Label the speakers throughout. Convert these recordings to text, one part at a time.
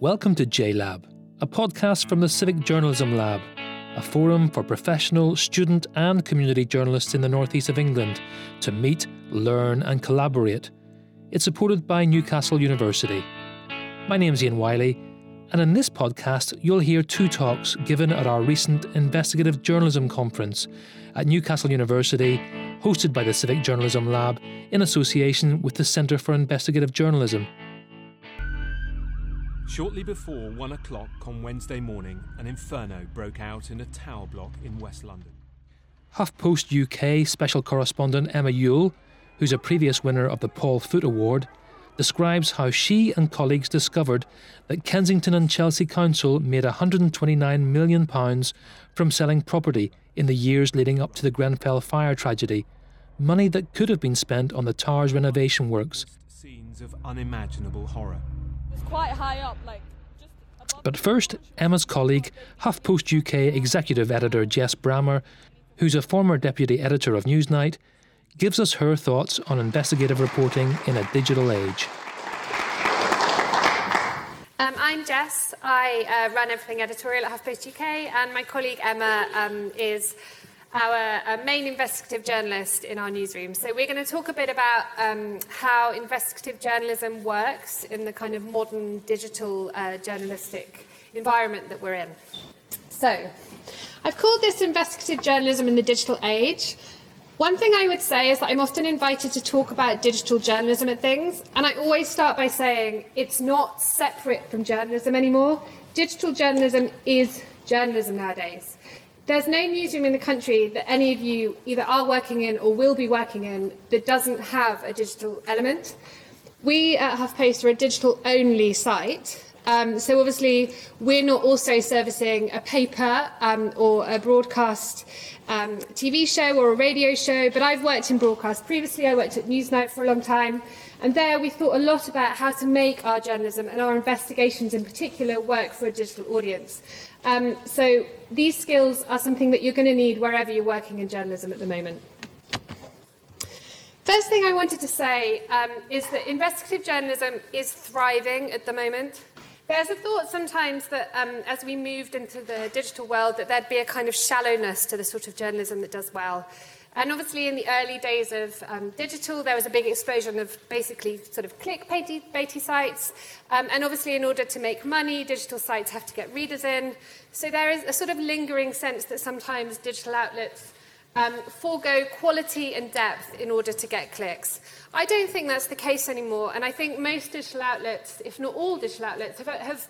Speaker 1: Welcome to JLab, a podcast from the Civic Journalism Lab, a forum for professional, student, and community journalists in the northeast of England to meet, learn, and collaborate. It's supported by Newcastle University. My name's Ian Wiley, and in this podcast, you'll hear two talks given at our recent Investigative Journalism Conference at Newcastle University, hosted by the Civic Journalism Lab in association with the Centre for Investigative Journalism.
Speaker 2: Shortly before one o'clock on Wednesday morning, an inferno broke out in a tower block in West London.
Speaker 1: HuffPost UK special correspondent Emma Youle, who's a previous winner of the Paul Foot Award, describes how she and colleagues discovered that Kensington and Chelsea Council made £129 million from selling property in the years leading up to the Grenfell fire tragedy, money that could have been spent on the tower's renovation works.
Speaker 2: Scenes of unimaginable horror.
Speaker 3: It's quite high up, like.
Speaker 1: But first, Emma's colleague, HuffPost UK executive editor Jess Brammar, who's a former deputy editor of Newsnight, gives us her thoughts on investigative reporting in a digital age.
Speaker 4: Um, I'm Jess. I uh, run everything editorial at HuffPost UK, and my colleague Emma um, is our uh, main investigative journalist in our newsroom. So we're going to talk a bit about um, how investigative journalism works in the kind of modern digital uh, journalistic environment that we're in. So, I've called this investigative journalism in the digital age. One thing I would say is that I'm often invited to talk about digital journalism and things, and I always start by saying it's not separate from journalism anymore. Digital journalism is journalism nowadays. There's no newsroom in the country that any of you either are working in or will be working in that doesn't have a digital element. We at HuffPost are a digital only site. Um, so obviously, we're not also servicing a paper um, or a broadcast um, TV show or a radio show. But I've worked in broadcast previously. I worked at Newsnight for a long time, and there we thought a lot about how to make our journalism and our investigations in particular work for a digital audience. Um, so these skills are something that you're going to need wherever you're working in journalism at the moment. First thing I wanted to say um, is that investigative journalism is thriving at the moment. There's a thought sometimes that um, as we moved into the digital world, that there'd be a kind of shallowness to the sort of journalism that does well. And obviously, in the early days of um, digital, there was a big explosion of basically sort of clickbaity baity sites. Um, and obviously, in order to make money, digital sites have to get readers in. So there is a sort of lingering sense that sometimes digital outlets um, forego quality and depth in order to get clicks. I don't think that's the case anymore, and I think most digital outlets, if not all digital outlets, have, have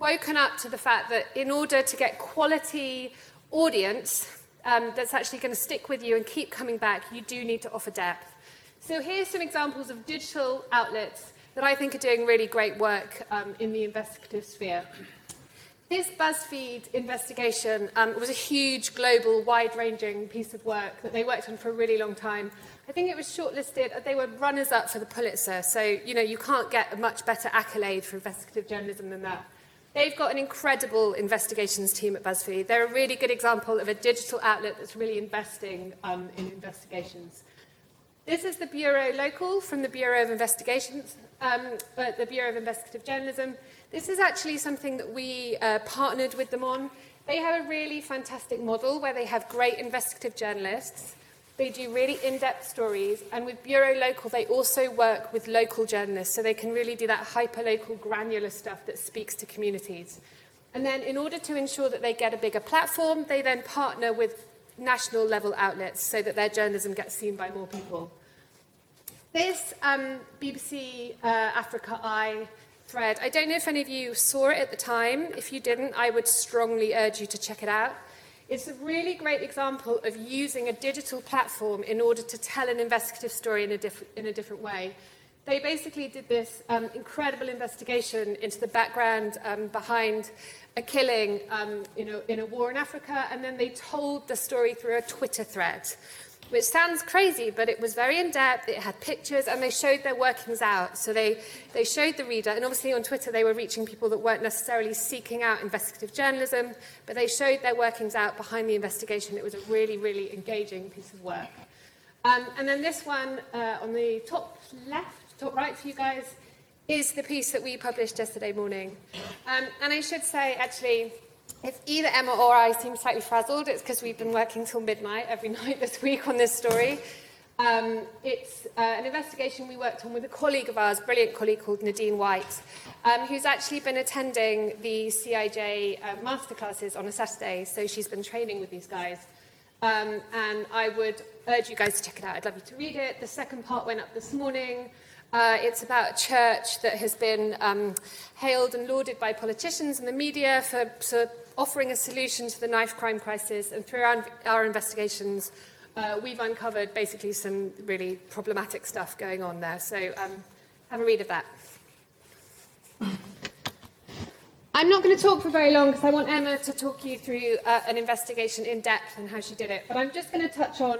Speaker 4: woken up to the fact that in order to get quality audience um, that's actually going to stick with you and keep coming back, you do need to offer depth. So here's some examples of digital outlets that I think are doing really great work um, in the investigative sphere. This BuzzFeed investigation um, was a huge, global, wide ranging piece of work that they worked on for a really long time. I think it was shortlisted, they were runners up for the Pulitzer, so you know, you can't get a much better accolade for investigative journalism than that. They've got an incredible investigations team at BuzzFeed. They're a really good example of a digital outlet that's really investing um, in investigations. This is the Bureau Local from the Bureau of Investigations, um, uh, the Bureau of Investigative Journalism. This is actually something that we uh, partnered with them on. They have a really fantastic model where they have great investigative journalists. They do really in depth stories. And with Bureau Local, they also work with local journalists. So they can really do that hyper local, granular stuff that speaks to communities. And then, in order to ensure that they get a bigger platform, they then partner with national level outlets so that their journalism gets seen by more people. This um, BBC uh, Africa Eye thread, I don't know if any of you saw it at the time. If you didn't, I would strongly urge you to check it out. It's a really great example of using a digital platform in order to tell an investigative story in a, diff- in a different way. They basically did this um, incredible investigation into the background um, behind a killing um, you know, in a war in Africa, and then they told the story through a Twitter thread, which sounds crazy, but it was very in depth. It had pictures, and they showed their workings out. So they, they showed the reader, and obviously on Twitter they were reaching people that weren't necessarily seeking out investigative journalism, but they showed their workings out behind the investigation. It was a really, really engaging piece of work. Um, and then this one uh, on the top left, top right for you guys, is the piece that we published yesterday morning. Um, and I should say, actually, if either Emma or I seem slightly frazzled, it's because we've been working till midnight every night this week on this story. Um, it's uh, an investigation we worked on with a colleague of ours, brilliant colleague called Nadine White, um, who's actually been attending the CIJ uh, masterclasses on a Saturday. So she's been training with these guys. Um, and I would urge you guys to check it out. I'd love you to read it. The second part went up this morning. Uh, it's about a church that has been um, hailed and lauded by politicians and the media for, for offering a solution to the knife crime crisis. And through our, our investigations, uh, we've uncovered basically some really problematic stuff going on there. So um, have a read of that. I'm not going to talk for very long because I want Emma to talk you through uh, an investigation in depth and how she did it. But I'm just going to touch on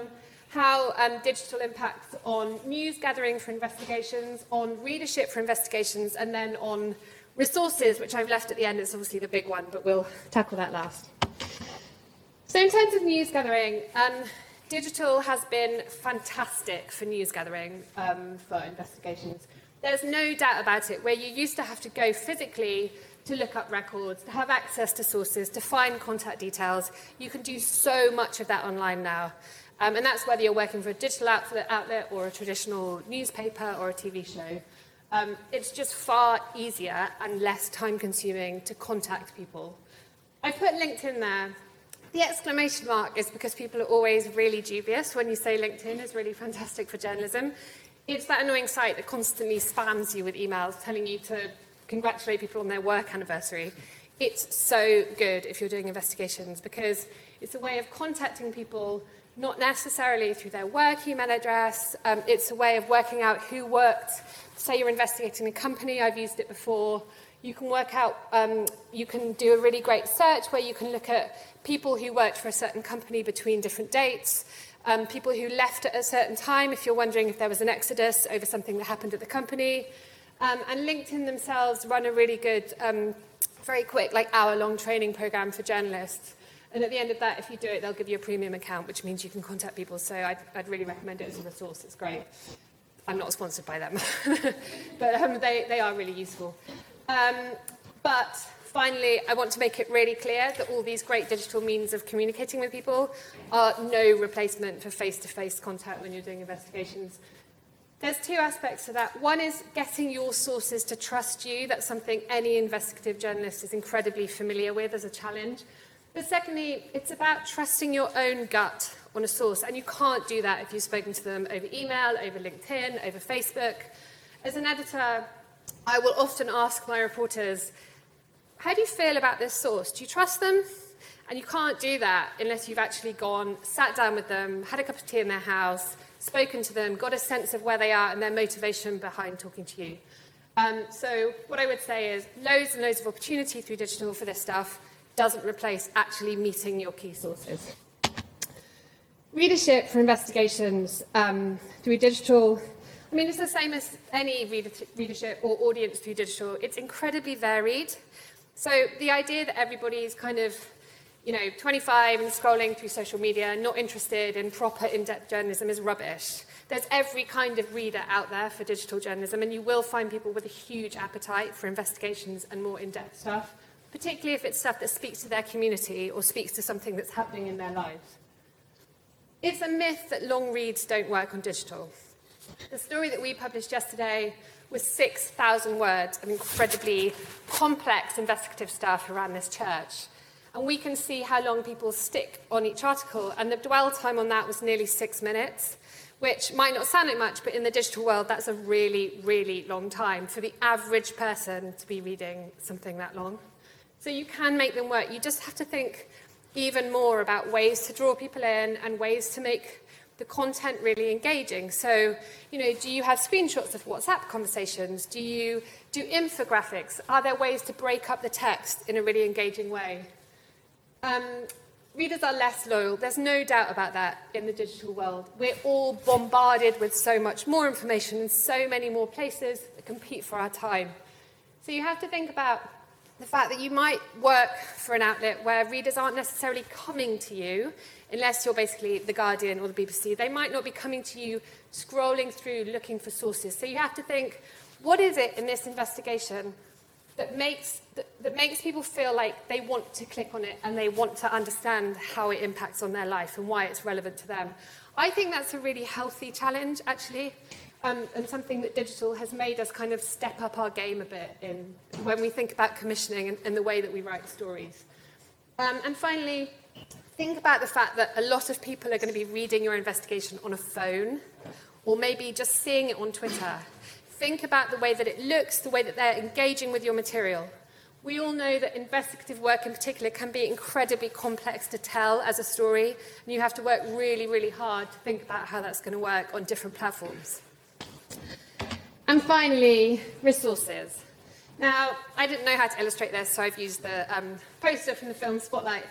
Speaker 4: how um, digital impacts on news gathering for investigations, on readership for investigations, and then on resources, which I've left at the end. It's obviously the big one, but we'll tackle that last. So, in terms of news gathering, um, digital has been fantastic for news gathering um, for investigations. There's no doubt about it, where you used to have to go physically to look up records, to have access to sources, to find contact details. You can do so much of that online now. Um, and that's whether you're working for a digital outlet, outlet or a traditional newspaper or a TV show. Um, it's just far easier and less time consuming to contact people. I put LinkedIn there. The exclamation mark is because people are always really dubious when you say LinkedIn is really fantastic for journalism. It's that annoying site that constantly spams you with emails telling you to congratulate people on their work anniversary. It's so good if you're doing investigations because it's a way of contacting people not necessarily through their work email address. Um, it's a way of working out who worked. Say you're investigating a company, I've used it before. You can work out, um, you can do a really great search where you can look at people who worked for a certain company between different dates, um, people who left at a certain time, if you're wondering if there was an exodus over something that happened at the company. Um, and LinkedIn themselves run a really good, um, very quick, like hour long training program for journalists. And at the end of that, if you do it, they'll give you a premium account, which means you can contact people. So I'd, I'd really recommend it as a resource. It's great. I'm not sponsored by them, but um, they, they are really useful. Um, but finally, I want to make it really clear that all these great digital means of communicating with people are no replacement for face to face contact when you're doing investigations. There's two aspects to that. One is getting your sources to trust you. That's something any investigative journalist is incredibly familiar with as a challenge. But secondly, it's about trusting your own gut on a source, and you can't do that if you've spoken to them over email, over LinkedIn, over Facebook. As an editor, I will often ask my reporters, How do you feel about this source? Do you trust them? And you can't do that unless you've actually gone, sat down with them, had a cup of tea in their house, spoken to them, got a sense of where they are and their motivation behind talking to you. Um, so, what I would say is loads and loads of opportunity through digital for this stuff doesn't replace actually meeting your key sources. Readership for investigations um, through digital, I mean, it's the same as any reader readership or audience through digital. It's incredibly varied. So the idea that everybody is kind of, you know, 25 and scrolling through social media, not interested in proper in-depth journalism is rubbish. There's every kind of reader out there for digital journalism, and you will find people with a huge appetite for investigations and more in-depth stuff particularly if it's stuff that speaks to their community or speaks to something that's happening in their lives. It's a myth that long reads don't work on digital. The story that we published yesterday was 6,000 words of incredibly complex investigative stuff around this church. And we can see how long people stick on each article. And the dwell time on that was nearly six minutes, which might not sound like much, but in the digital world, that's a really, really long time for the average person to be reading something that long. So you can make them work. You just have to think even more about ways to draw people in and ways to make the content really engaging. So, you know, do you have screenshots of WhatsApp conversations? Do you do infographics? Are there ways to break up the text in a really engaging way? Um, readers are less loyal. There's no doubt about that in the digital world. We're all bombarded with so much more information in so many more places that compete for our time. So you have to think about the fact that you might work for an outlet where readers aren't necessarily coming to you, unless you're basically The Guardian or the BBC. They might not be coming to you scrolling through looking for sources. So you have to think What is it in this investigation that makes, that, that makes people feel like they want to click on it and they want to understand how it impacts on their life and why it's relevant to them? I think that's a really healthy challenge, actually, um, and something that digital has made us kind of step up our game a bit in when we think about commissioning and, and the way that we write stories. Um, and finally, think about the fact that a lot of people are going to be reading your investigation on a phone or maybe just seeing it on Twitter. Think about the way that it looks, the way that they're engaging with your material. We all know that investigative work in particular can be incredibly complex to tell as a story, and you have to work really, really hard to think about how that's going to work on different platforms. And finally, resources. Now, I didn't know how to illustrate this, so I've used the um, poster from the film Spotlight.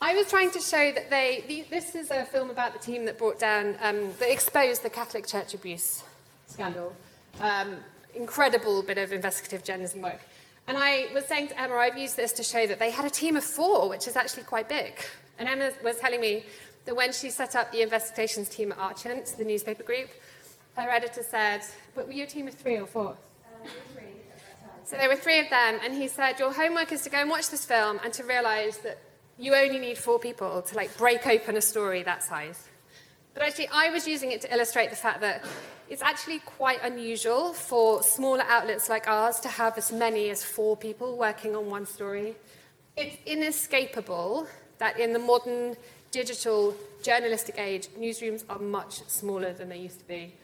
Speaker 4: I was trying to show that they, the, this is a film about the team that brought down, um, that exposed the Catholic Church abuse scandal. Um, incredible bit of investigative journalism work. And I was saying to Emma, I've used this to show that they had a team of four, which is actually quite big. And Emma was telling me that when she set up the investigations team at Archant, the newspaper group, her editor said, but were you a team of three or four? Uh, so there were three of them, and he said, Your homework is to go and watch this film and to realize that you only need four people to like break open a story that size. But actually, I was using it to illustrate the fact that it's actually quite unusual for smaller outlets like ours to have as many as four people working on one story. It's inescapable that in the modern digital journalistic age, newsrooms are much smaller than they used to be.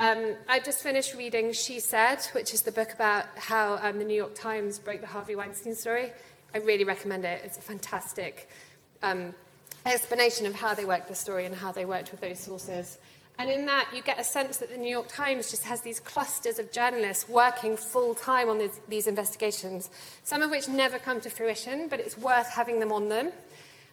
Speaker 4: Um, I just finished reading She Said, which is the book about how um, the New York Times broke the Harvey Weinstein story. I really recommend it. It's a fantastic um, explanation of how they worked the story and how they worked with those sources. And in that, you get a sense that the New York Times just has these clusters of journalists working full time on these, these investigations, some of which never come to fruition, but it's worth having them on them.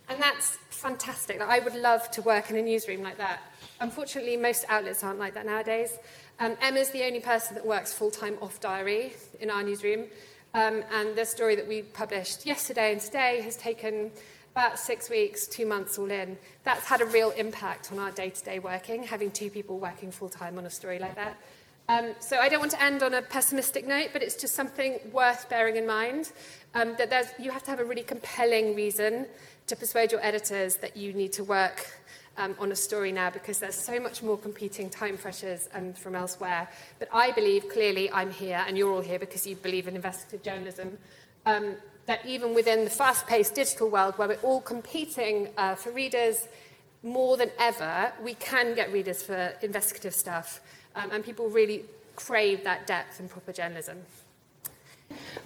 Speaker 4: And that's fantastic. I would love to work in a newsroom like that. Unfortunately, most outlets aren't like that nowadays. Um, Emma's the only person that works full time off diary in our newsroom. Um, and the story that we published yesterday and today has taken about six weeks, two months all in. That's had a real impact on our day to day working, having two people working full time on a story like that. Um, so I don't want to end on a pessimistic note, but it's just something worth bearing in mind um, that there's, you have to have a really compelling reason to persuade your editors that you need to work um, on a story now because there's so much more competing time pressures um, from elsewhere. But I believe clearly I'm here, and you're all here because you believe in investigative journalism. Um, that even within the fast paced digital world where we're all competing uh, for readers more than ever, we can get readers for investigative stuff. Um, and people really crave that depth and proper journalism.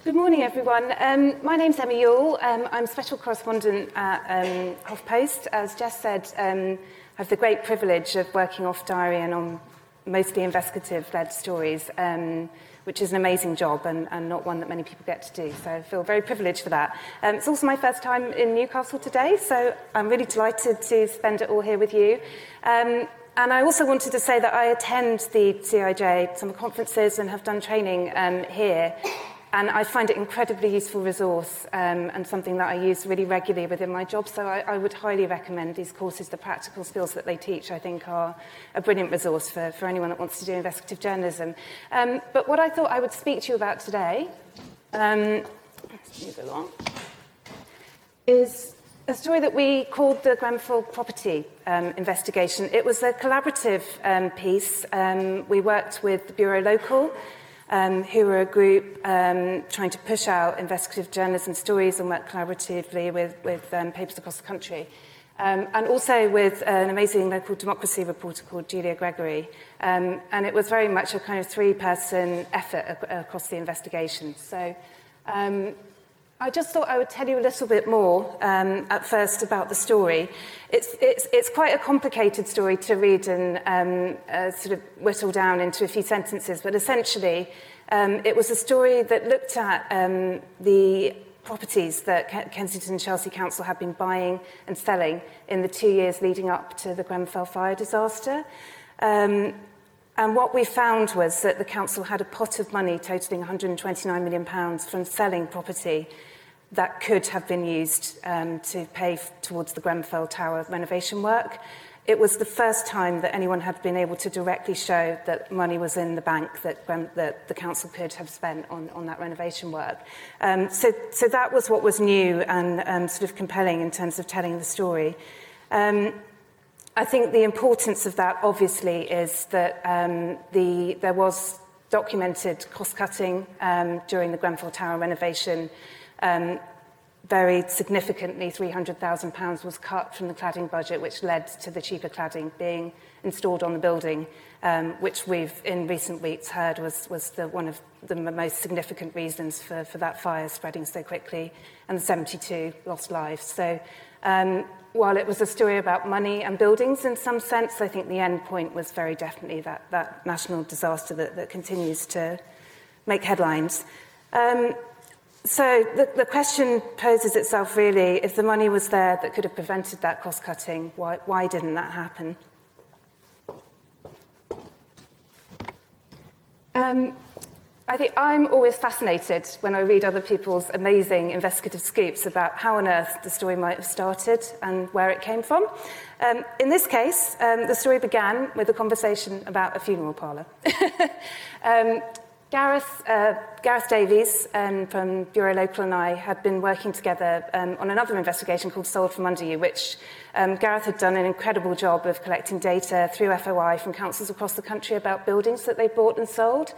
Speaker 5: Good morning, everyone. Um, my name's Emma Youle. Um, I'm special correspondent at um, HuffPost. As Jess said, um, I have the great privilege of working off diary and on mostly investigative-led stories, um, which is an amazing job and, and not one that many people get to do. So I feel very privileged for that. Um, it's also my first time in Newcastle today, so I'm really delighted to spend it all here with you. Um, and I also wanted to say that I attend the CIJ summer conferences and have done training um, here And I find it incredibly useful resource um, and something that I use really regularly within my job. So I, I would highly recommend these courses. The practical skills that they teach, I think, are a brilliant resource for, for anyone that wants to do investigative journalism. Um, but what I thought I would speak to you about today, um, let's move along, is a story that we called the Grenfell property um, investigation. It was a collaborative um, piece. Um, we worked with the Bureau Local, um, who are a group um, trying to push out investigative journalism stories and work collaboratively with, with um, papers across the country. Um, and also with an amazing local democracy reporter called Julia Gregory. Um, and it was very much a kind of three-person effort ac across the investigation. So um, I just thought I would tell you a little bit more um, at first about the story. It's, it's, it's quite a complicated story to read and um, uh, sort of whittle down into a few sentences, but essentially um, it was a story that looked at um, the properties that Kensington and Chelsea Council had been buying and selling in the two years leading up to the Grenfell fire disaster. Um, and what we found was that the council had a pot of money totalling 129 million pounds from selling property that could have been used um, to pay towards the Grenfell Tower renovation work. it was the first time that anyone had been able to directly show that money was in the bank that, that the council could have spent on, on that renovation work. Um, so, so that was what was new and um, sort of compelling in terms of telling the story. Um, I think the importance of that, obviously, is that um, the, there was documented cost cutting um, during the Grenfell Tower renovation. Um, very significantly, £300,000 was cut from the cladding budget, which led to the cheaper cladding being installed on the building, um, which we've in recent weeks heard was, was the, one of the most significant reasons for, for that fire spreading so quickly, and the 72 lost lives. So um, while it was a story about money and buildings in some sense, I think the end point was very definitely that, that national disaster that, that continues to make headlines. Um, So the, the question poses itself really, if the money was there that could have prevented that cost cutting, why, why didn't that happen? Um, I think I'm always fascinated when I read other people's amazing investigative scoops about how on earth the story might have started and where it came from. Um, in this case, um, the story began with a conversation about a funeral parlour. um, Gareth, uh, Gareth Davies um, from Bureau Local and I had been working together um, on another investigation called Sold From Under You, which um, Gareth had done an incredible job of collecting data through FOI from councils across the country about buildings that they bought and sold.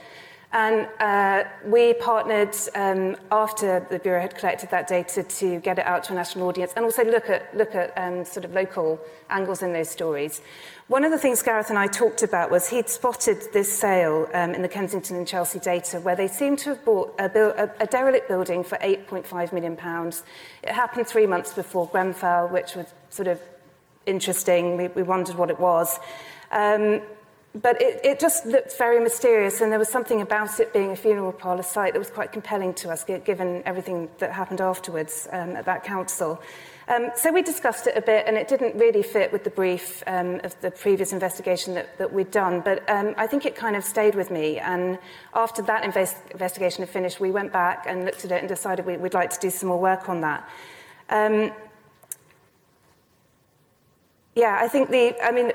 Speaker 5: And uh, we partnered um, after the Bureau had collected that data to get it out to a national audience and also look at, look at um, sort of local angles in those stories. One of the things Gareth and I talked about was he'd spotted this sale um, in the Kensington and Chelsea data where they seemed to have bought a, a, a derelict building for 8.5 million pounds. It happened three months before Grenfell, which was sort of interesting. We, we wondered what it was. Um, but it, it just looked very mysterious, and there was something about it being a funeral parlour site that was quite compelling to us, given everything that happened afterwards um, at that council. Um, so we discussed it a bit, and it didn't really fit with the brief um, of the previous investigation that, that we'd done, but um, I think it kind of stayed with me. And after that invest investigation had finished, we went back and looked at it and decided we, we'd like to do some more work on that. Um, yeah, I think the, I mean,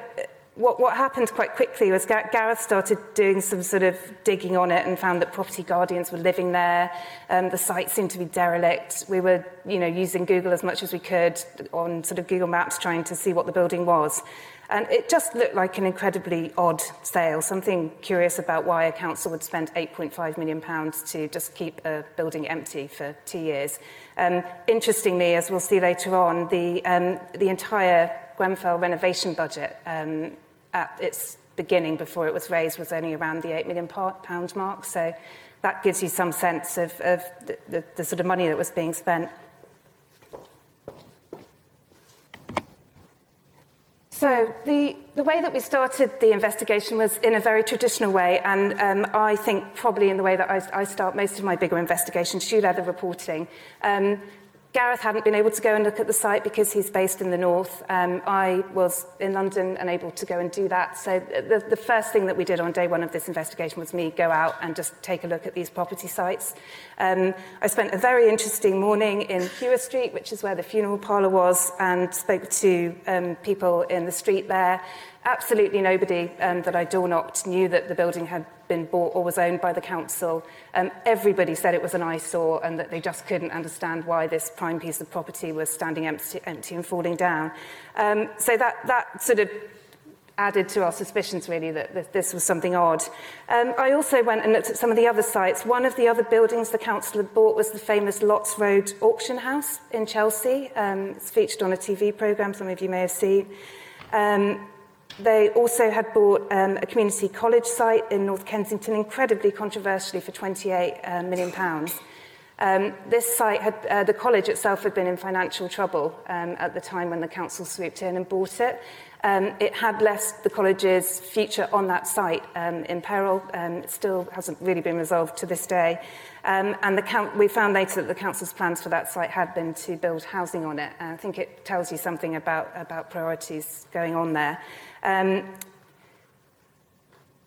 Speaker 5: what, what happened quite quickly was Gareth started doing some sort of digging on it and found that property guardians were living there. Um, the site seemed to be derelict. We were, you know, using Google as much as we could on sort of Google Maps trying to see what the building was. And it just looked like an incredibly odd sale, something curious about why a council would spend 8.5 million pounds to just keep a building empty for two years. Um, interestingly, as we'll see later on, the, um, the entire Grenfell renovation budget um, at its beginning before it was raised was only around the 8 million pound mark. So that gives you some sense of, of the, the, the sort of money that was being spent. So the, the way that we started the investigation was in a very traditional way, and um, I think probably in the way that I, I start most of my bigger investigations, shoe leather reporting. Um, Gareth hadn't been able to go and look at the site because he's based in the north. Um, I was in London and able to go and do that. So the, the first thing that we did on day one of this investigation was me go out and just take a look at these property sites. Um, I spent a very interesting morning in Hewer Street, which is where the funeral parlour was, and spoke to um, people in the street there. Absolutely nobody um, that I door knocked knew that the building had been bought or was owned by the council. Um, everybody said it was an eyesore and that they just couldn't understand why this prime piece of property was standing empty, empty and falling down. Um, so that, that sort of added to our suspicions really that, this was something odd. Um, I also went and looked at some of the other sites. One of the other buildings the council had bought was the famous Lots Road auction house in Chelsea. Um, it's featured on a TV programme, some of you may have seen. Um, They also had bought um, a community college site in North Kensington, incredibly controversially, for 28 uh, million pounds. Um, this site had, uh, the college itself had been in financial trouble um, at the time when the council swooped in and bought it. Um, it had left the college's future on that site um, in peril. Um, it still hasn't really been resolved to this day. Um, and the count, we found later that the council's plans for that site had been to build housing on it. And I think it tells you something about, about priorities going on there. Um,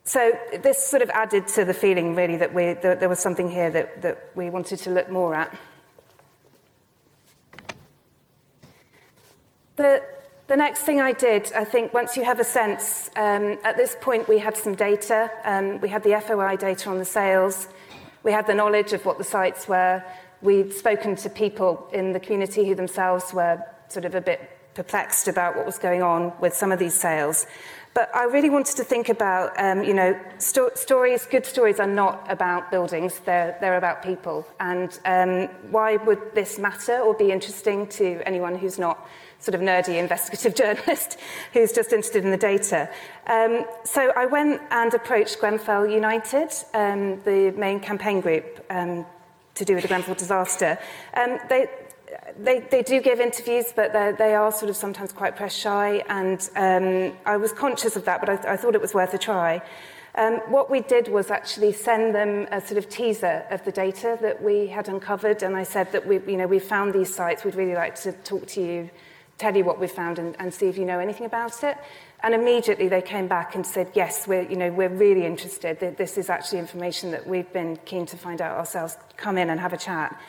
Speaker 5: so this sort of added to the feeling, really, that, we, that there was something here that, that we wanted to look more at. The, the next thing I did, I think once you have a sense, um, at this point we had some data. Um, we had the FOI data on the sales. We had the knowledge of what the sites were. We'd spoken to people in the community who themselves were sort of a bit perplexed about what was going on with some of these sales. But I really wanted to think about, um, you know, sto- stories, good stories are not about buildings, they're, they're about people. And um, why would this matter or be interesting to anyone who's not sort of nerdy investigative journalist who's just interested in the data? Um, so I went and approached Grenfell United, um, the main campaign group um, to do with the Grenfell disaster. Um, they, they, they do give interviews, but they are sort of sometimes quite press shy, and um, I was conscious of that, but I, I thought it was worth a try. Um, what we did was actually send them a sort of teaser of the data that we had uncovered, and I said that we, you know, we found these sites. We'd really like to talk to you, tell you what we found, and, and see if you know anything about it. And immediately they came back and said, yes, we're, you know, we're really interested. This is actually information that we've been keen to find out ourselves. Come in and have a chat.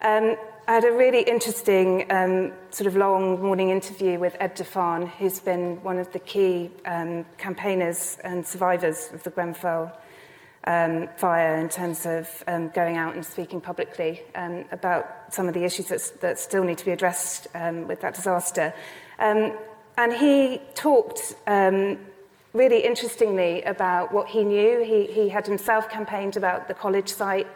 Speaker 5: Um, I had a really interesting um, sort of long morning interview with Ed Daffarn, who's been one of the key um, campaigners and survivors of the Grenfell um, fire in terms of um, going out and speaking publicly um, about some of the issues that, that still need to be addressed um, with that disaster. Um, and he talked um, really interestingly about what he knew. He, he had himself campaigned about the college site.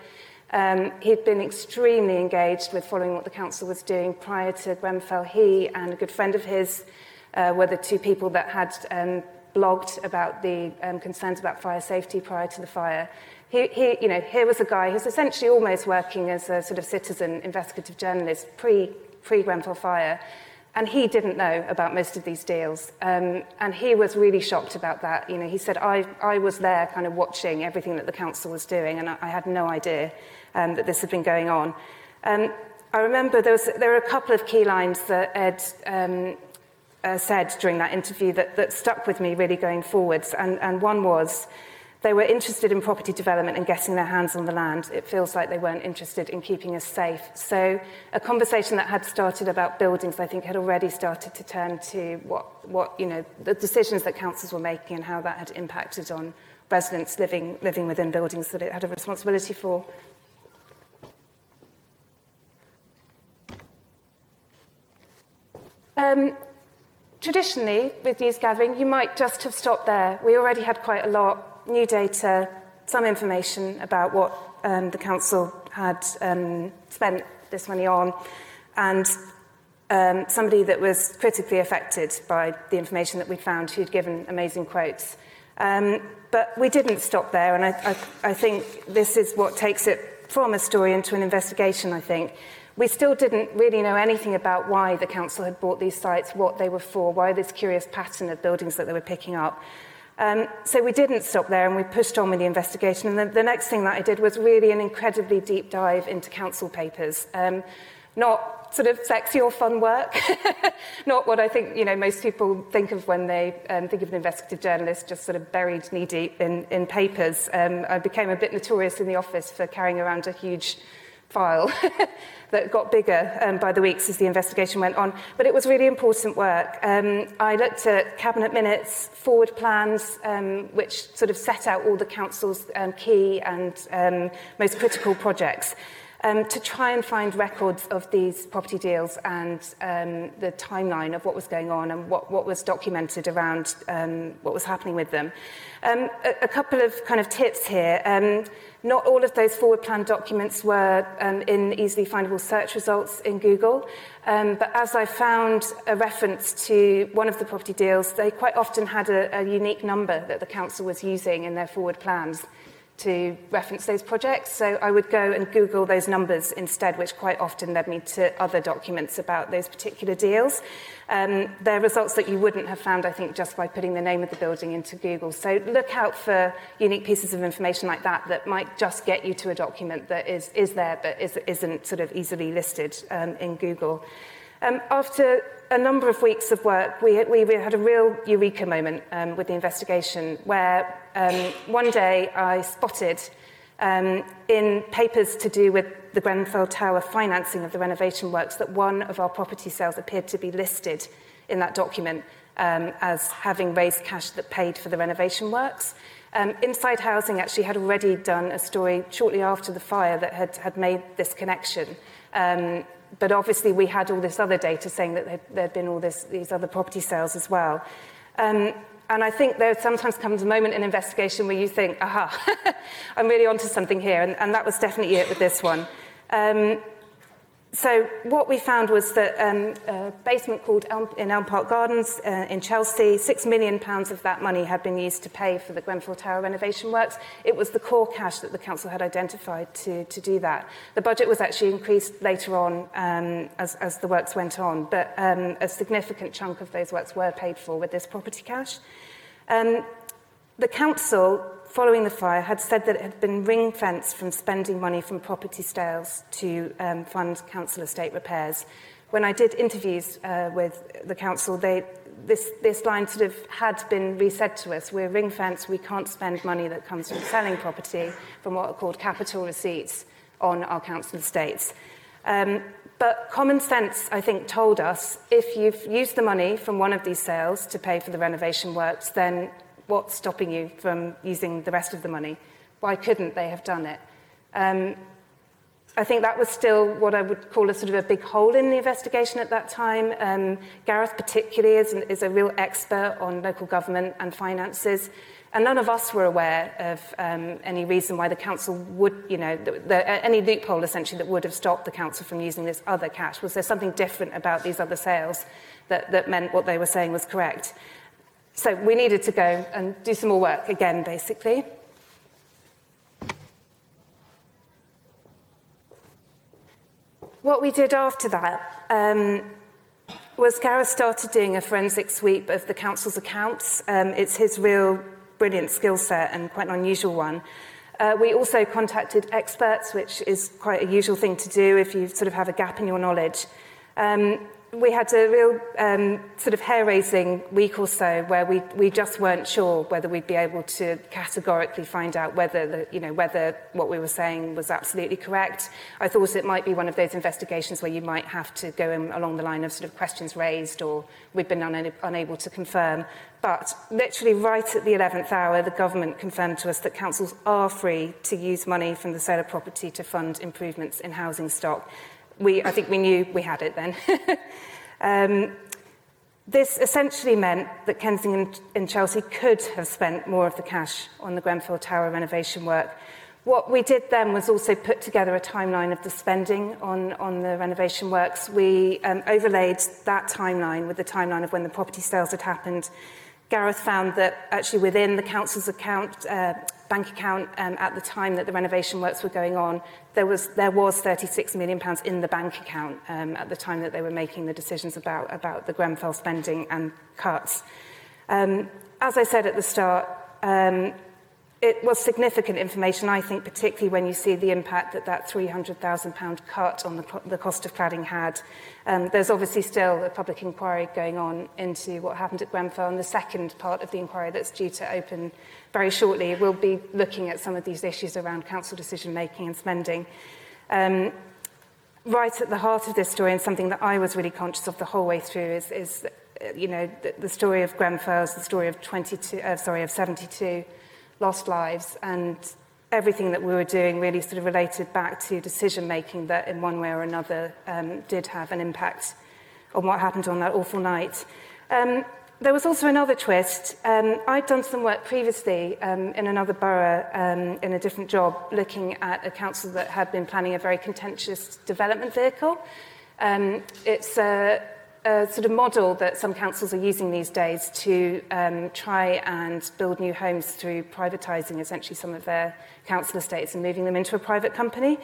Speaker 5: Um, he'd been extremely engaged with following what the council was doing prior to Grenfell. He and a good friend of his uh, were the two people that had um, blogged about the um, concerns about fire safety prior to the fire. He, he, you know, here was a guy who's essentially almost working as a sort of citizen investigative journalist pre, pre-Grenfell fire, and he didn't know about most of these deals. Um, and he was really shocked about that. You know, he said, I, I was there kind of watching everything that the council was doing, and I, I had no idea um, that this had been going on. Um, I remember there, was, there were a couple of key lines that Ed um, uh, said during that interview that, that stuck with me really going forwards. And, and one was they were interested in property development and getting their hands on the land. It feels like they weren't interested in keeping us safe. So a conversation that had started about buildings, I think, had already started to turn to what, what you know, the decisions that councils were making and how that had impacted on residents living, living within buildings that it had a responsibility for. Um, traditionally, with news gathering, you might just have stopped there. We already had quite a lot new data, some information about what um, the council had um, spent this money on, and um, somebody that was critically affected by the information that we found who'd given amazing quotes. Um, but we didn't stop there, and I, I, I think this is what takes it from a story into an investigation, I think. We still didn't really know anything about why the council had bought these sites, what they were for, why this curious pattern of buildings that they were picking up. Um, so we didn't stop there and we pushed on with the investigation. And the, the next thing that I did was really an incredibly deep dive into council papers. Um, not sort of sexy or fun work, not what I think you know most people think of when they um, think of an investigative journalist, just sort of buried knee deep in, in papers. Um, I became a bit notorious in the office for carrying around a huge file that got bigger um, by the weeks as the investigation went on. But it was really important work. Um, I looked at cabinet minutes, forward plans, um, which sort of set out all the council's um, key and um, most critical projects. Um, to try and find records of these property deals and um, the timeline of what was going on and what, what was documented around um, what was happening with them. Um, a, a couple of kind of tips here. Um, Not all of those forward plan documents were um, in easily findable search results in Google, um, but as I found a reference to one of the property deals, they quite often had a, a unique number that the council was using in their forward plans to reference those projects. So I would go and Google those numbers instead, which quite often led me to other documents about those particular deals. Um, they're results that you wouldn't have found, I think, just by putting the name of the building into Google. So look out for unique pieces of information like that that might just get you to a document that is, is there but is, isn't sort of easily listed um, in Google. Um, after a number of weeks of work, we, we, we had a real eureka moment um, with the investigation where um, one day I spotted um, in papers to do with the Grenfell Tower financing of the renovation works that one of our property sales appeared to be listed in that document um, as having raised cash that paid for the renovation works. Um, Inside Housing actually had already done a story shortly after the fire that had, had made this connection. Um, but obviously we had all this other data saying that there had been all this, these other property sales as well. Um, and I think there sometimes comes a moment in investigation where you think, aha, I'm really onto something here. And, and that was definitely it with this one. Um, so what we found was that um, a basement called Elm, in Elm Park Gardens uh, in Chelsea, six million pounds of that money had been used to pay for the Grenfell Tower renovation works. It was the core cash that the council had identified to, to do that. The budget was actually increased later on um, as, as the works went on, but um, a significant chunk of those works were paid for with this property cash. Um, the council following the fire, had said that it had been ring fenced from spending money from property sales to um, fund council estate repairs. When I did interviews uh, with the council, they, this, this line sort of had been resaid to us. We're ring fenced, we can't spend money that comes from selling property from what are called capital receipts on our council estates. Um, but common sense, I think, told us if you've used the money from one of these sales to pay for the renovation works, then what's stopping you from using the rest of the money? Why couldn't they have done it? Um, I think that was still what I would call a sort of a big hole in the investigation at that time. Um, Gareth, particularly, is, is a real expert on local government and finances. And none of us were aware of um, any reason why the council would, you know, the, the, any loophole essentially that would have stopped the council from using this other cash. Was there something different about these other sales that, that meant what they were saying was correct? So we needed to go and do some more work again, basically. What we did after that um, was Gareth started doing a forensic sweep of the council's accounts. Um, it's his real brilliant skill set and quite an unusual one. Uh, we also contacted experts, which is quite a usual thing to do if you sort of have a gap in your knowledge. Um, we had a real um, sort of hair-raising week or so where we, we just weren't sure whether we'd be able to categorically find out whether, the, you know, whether what we were saying was absolutely correct. I thought it might be one of those investigations where you might have to go in along the line of sort of questions raised or we've been una unable to confirm. But literally right at the 11th hour, the government confirmed to us that councils are free to use money from the sale of property to fund improvements in housing stock we, I think we knew we had it then. um, this essentially meant that Kensington and Chelsea could have spent more of the cash on the Grenfell Tower renovation work. What we did then was also put together a timeline of the spending on, on the renovation works. We um, overlaid that timeline with the timeline of when the property sales had happened. Gareth found that actually within the council's account, uh, bank account um, at the time that the renovation works were going on, there was, there was 36 million pounds in the bank account um, at the time that they were making the decisions about, about the Grenfell spending and cuts. Um, as I said at the start, um, it was significant information, I think, particularly when you see the impact that that £300,000 cut on the, the cost of cladding had. Um, there's obviously still a public inquiry going on into what happened at Grenfell, and the second part of the inquiry that's due to open very shortly will be looking at some of these issues around council decision making and spending. Um, right at the heart of this story, and something that I was really conscious of the whole way through, is, is you know, the, the story of Grenfell the story of 22, uh, sorry, of 72 lost lives and everything that we were doing really sort of related back to decision making that in one way or another um, did have an impact on what happened on that awful night. Um, there was also another twist. Um, I'd done some work previously um, in another borough um, in a different job looking at a council that had been planning a very contentious development vehicle. Um, it's a, sort of model that some councils are using these days to um, try and build new homes through privatising essentially some of their council estates and moving them into a private company.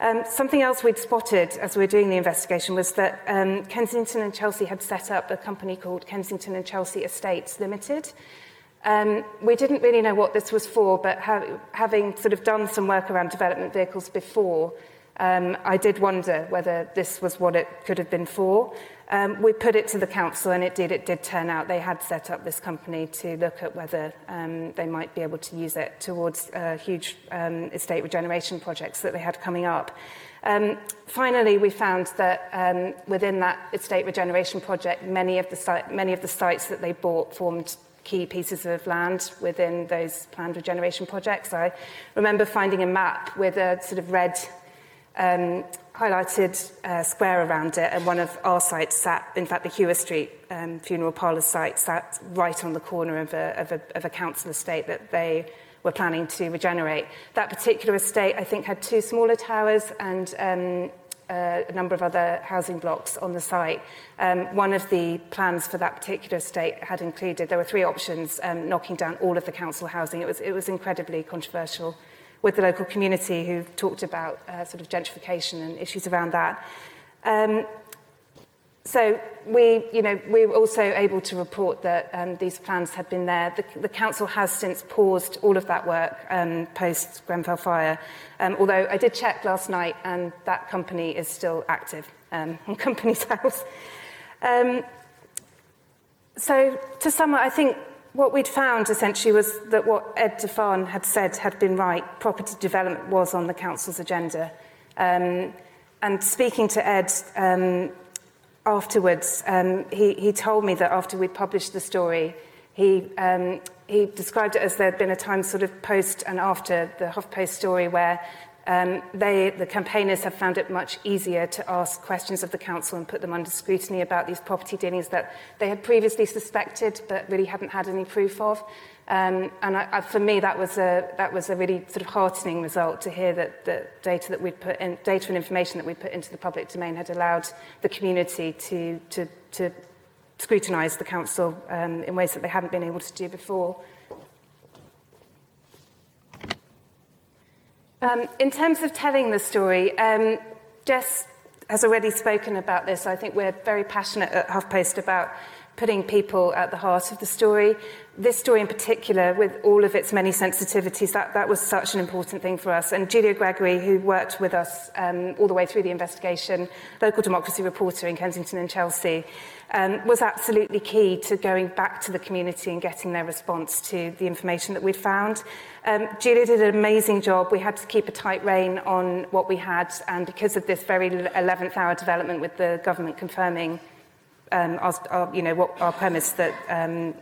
Speaker 5: Um, something else we'd spotted as we were doing the investigation was that um, Kensington and Chelsea had set up a company called Kensington and Chelsea Estates Limited. Um, we didn't really know what this was for, but ha having sort of done some work around development vehicles before, um, I did wonder whether this was what it could have been for. Um, we put it to the council and it did, it did turn out they had set up this company to look at whether um, they might be able to use it towards uh, huge um, estate regeneration projects that they had coming up. Um, finally, we found that um, within that estate regeneration project, many of, the si- many of the sites that they bought formed key pieces of land within those planned regeneration projects. I remember finding a map with a sort of red um, highlighted uh, square around it, and one of our sites sat, in fact, the Hewer Street um, funeral parlour site sat right on the corner of a, of, a, of a council estate that they were planning to regenerate. That particular estate, I think, had two smaller towers and um, uh, a number of other housing blocks on the site. Um, one of the plans for that particular estate had included, there were three options, um, knocking down all of the council housing. It was, it was incredibly controversial with the local community who talked about uh, sort of gentrification and issues around that. Um, so we, you know, we were also able to report that um, these plans had been there. The, the council has since paused all of that work um, post Grenfell fire. Um, although I did check last night, and that company is still active um, on Companies House. Um, so to sum up, I think what we'd found essentially was that what Ed Daffarn had said had been right. Property development was on the council's agenda. Um, and speaking to Ed, um, afterwards, um, he, he told me that after we'd published the story, he, um, he described it as there had been a time sort of post and after the HuffPost story where Um, they, the campaigners have found it much easier to ask questions of the council and put them under scrutiny about these property dealings that they had previously suspected but really hadn't had any proof of. Um, and I, I, for me, that was, a, that was a really sort of heartening result to hear that the data that we'd put in, data and information that we put into the public domain had allowed the community to, to, to scrutinise the council um, in ways that they hadn't been able to do before. Um, in terms of telling the story, um, Jess has already spoken about this. I think we're very passionate at HuffPost about putting people at the heart of the story. This story in particular, with all of its many sensitivities, that, that was such an important thing for us. And Julia Gregory, who worked with us um, all the way through the investigation, local democracy reporter in Kensington and Chelsea, um, was absolutely key to going back to the community and getting their response to the information that we'd found. Um, Julia did an amazing job. We had to keep a tight rein on what we had, and because of this very 11th hour development with the government confirming um, our, our, you know, what our premise that um,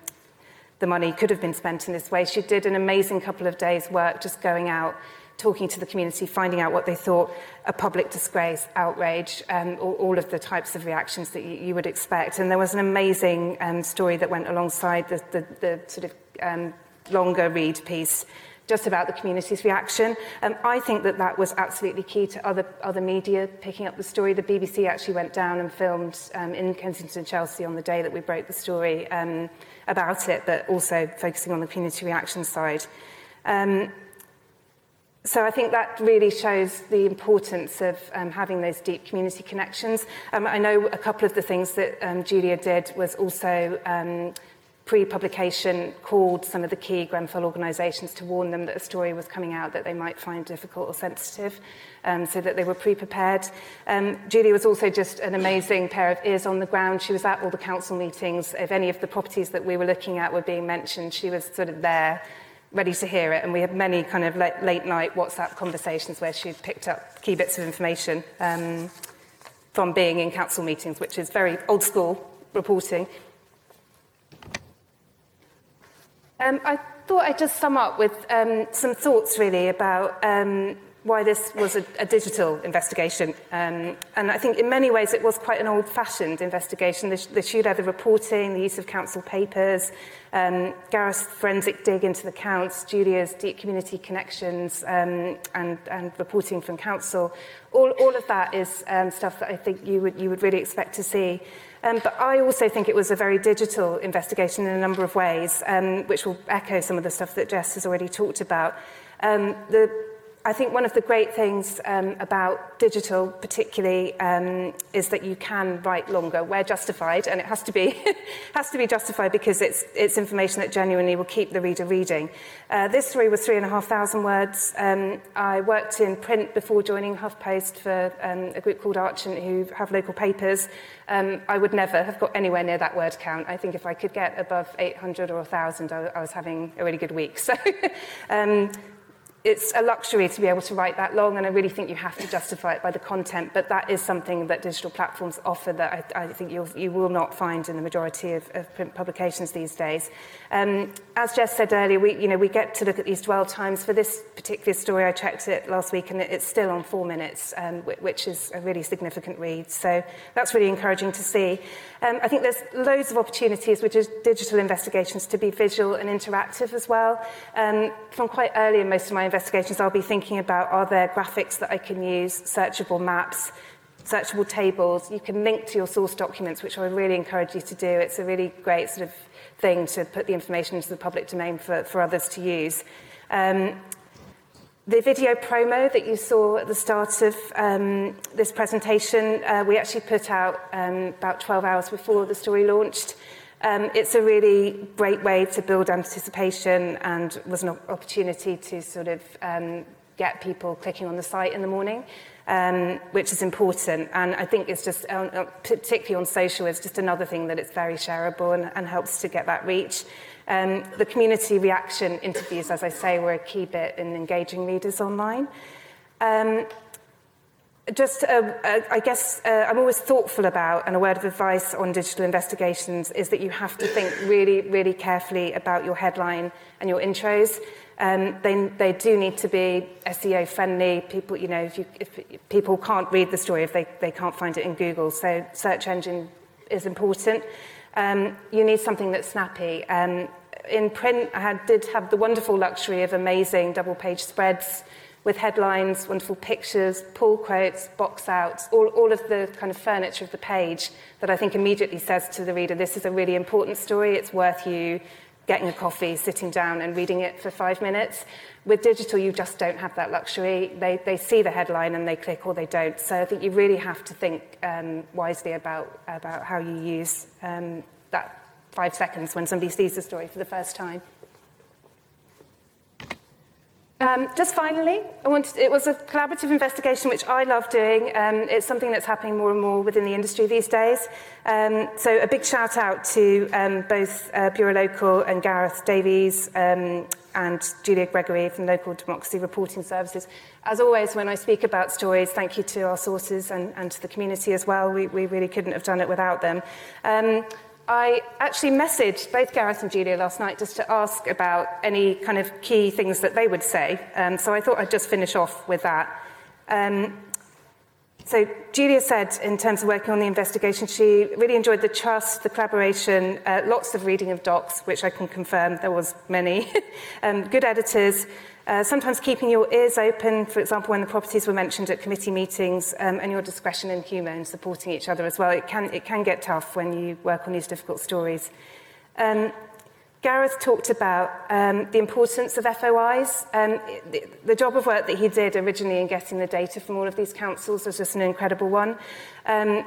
Speaker 5: the money could have been spent in this way. She did an amazing couple of days' work just going out, talking to the community, finding out what they thought a public disgrace, outrage, um, all, all of the types of reactions that you, you would expect. And there was an amazing um, story that went alongside the, the, the sort of um, longer read piece just about the community's reaction. Um, I think that that was absolutely key to other, other media picking up the story. The BBC actually went down and filmed um, in Kensington Chelsea on the day that we broke the story um, about it, but also focusing on the community reaction side. Um, so I think that really shows the importance of um, having those deep community connections. Um, I know a couple of the things that um, Julia did was also um, pre-publication called some of the key Grenfell organisations to warn them that a story was coming out that they might find difficult or sensitive, um, so that they were pre-prepared. Um, Julie was also just an amazing pair of ears on the ground. She was at all the council meetings. If any of the properties that we were looking at were being mentioned, she was sort of there, ready to hear it. And we had many kind of late, late night WhatsApp conversations where she picked up key bits of information um, from being in council meetings, which is very old school reporting. Um, I thought I'd just sum up with um, some thoughts really about um, why this was a, a digital investigation. Um, and I think in many ways it was quite an old-fashioned investigation. The, the shoe leather reporting, the use of council papers, um, Gareth's forensic dig into the counts, Julia's deep community connections um, and, and reporting from council. All, all of that is um, stuff that I think you would, you would really expect to see Um, but I also think it was a very digital investigation in a number of ways, um, which will echo some of the stuff that Jess has already talked about. Um, the I think one of the great things um, about digital, particularly, um, is that you can write longer where justified, and it has to be has to be justified because it's it's information that genuinely will keep the reader reading. Uh, this story was three and a half thousand words. Um, I worked in print before joining HuffPost for um, a group called Archant, who have local papers. Um, I would never have got anywhere near that word count. I think if I could get above 800 or 1,000, I, I was having a really good week. So. It's a luxury to be able to write that long, and I really think you have to justify it by the content. But that is something that digital platforms offer that I, I think you'll, you will not find in the majority of, of print publications these days. Um, as Jess said earlier, we, you know, we get to look at these dwell times. For this particular story, I checked it last week, and it's still on four minutes, um, which is a really significant read. So that's really encouraging to see. Um, I think there's loads of opportunities with digital investigations to be visual and interactive as well. Um, from quite early in most of my investigations, I'll be thinking about are there graphics that I can use, searchable maps, searchable tables. You can link to your source documents, which I really encourage you to do. It's a really great sort of thing to put the information into the public domain for, for others to use. Um, the video promo that you saw at the start of um, this presentation, uh, we actually put out um, about 12 hours before the story launched. Um, it's a really great way to build anticipation and was an opportunity to sort of um, get people clicking on the site in the morning, um, which is important. And I think it's just, uh, particularly on social, it's just another thing that it's very shareable and, and helps to get that reach. Um, the community reaction interviews, as I say, were a key bit in engaging readers online. Um, just, uh, uh, I guess, uh, I'm always thoughtful about, and a word of advice on digital investigations is that you have to think really, really carefully about your headline and your intros. Um, they, they do need to be SEO friendly. People, you know, if, you, if people can't read the story if they, they can't find it in Google, so search engine is important. Um, you need something that's snappy. Um, in print, I had, did have the wonderful luxury of amazing double page spreads with headlines, wonderful pictures, pull quotes, box outs, all, all of the kind of furniture of the page that I think immediately says to the reader, this is a really important story, it's worth you getting a coffee, sitting down and reading it for five minutes. With digital, you just don't have that luxury. They, they see the headline and they click or they don't. So I think you really have to think um, wisely about, about how you use um, that five seconds when somebody sees the story for the first time. Um, just finally, wanted, it was a collaborative investigation which I love doing. Um, it's something that's happening more and more within the industry these days. Um, so a big shout out to um, both uh, Bureau Local and Gareth Davies um, and Julia Gregory from Local Democracy Reporting Services. As always, when I speak about stories, thank you to our sources and, and to the community as well. We, we really couldn't have done it without them. Um, I actually messaged both Gareth and Julia last night just to ask about any kind of key things that they would say. Um, so I thought I'd just finish off with that. Um, so Julia said, in terms of working on the investigation, she really enjoyed the trust, the collaboration, uh, lots of reading of docs, which I can confirm there was many, um, good editors, uh, sometimes keeping your ears open, for example, when the properties were mentioned at committee meetings, um, and your discretion and humour in supporting each other as well. It can, it can get tough when you work on these difficult stories. Um, Gareth talked about um, the importance of FOIs. Um, the, the job of work that he did originally in getting the data from all of these councils was just an incredible one. Um,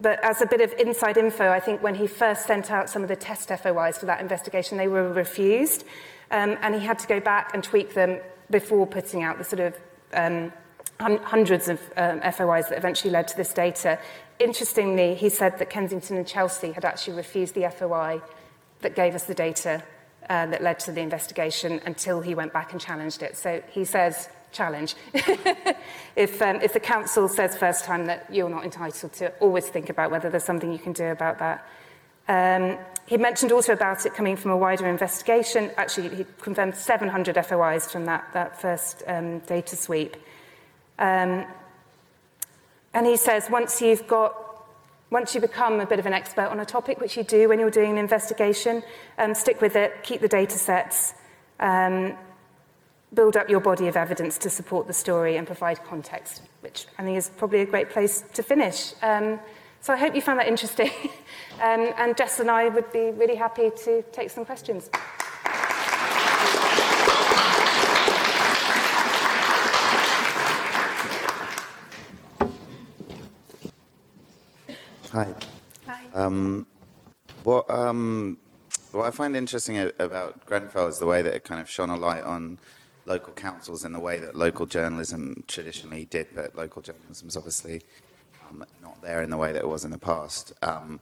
Speaker 5: but as a bit of inside info, I think when he first sent out some of the test FOIs for that investigation, they were refused. Um, and he had to go back and tweak them before putting out the sort of um, hundreds of um, FOIs that eventually led to this data. Interestingly, he said that Kensington and Chelsea had actually refused the FOI that gave us the data uh, that led to the investigation until he went back and challenged it. So he says, challenge. if, um, if the council says first time that you're not entitled to, always think about whether there's something you can do about that. Um, he mentioned also about it coming from a wider investigation. Actually, he confirmed 700 FOIs from that, that first um, data sweep. Um, and he says once you've got, once you become a bit of an expert on a topic, which you do when you're doing an investigation, um, stick with it, keep the data sets, um, build up your body of evidence to support the story and provide context, which I think is probably a great place to finish. Um, so I hope you found that interesting. um, and Jess and I would be really happy to take some questions.
Speaker 6: Hi.
Speaker 5: Hi.
Speaker 6: Um, what, um, what I find interesting about Grenfell is the way that it kind of shone a light on local councils in the way that local journalism traditionally did, but local journalism is obviously um, not there in the way that it was in the past. Um,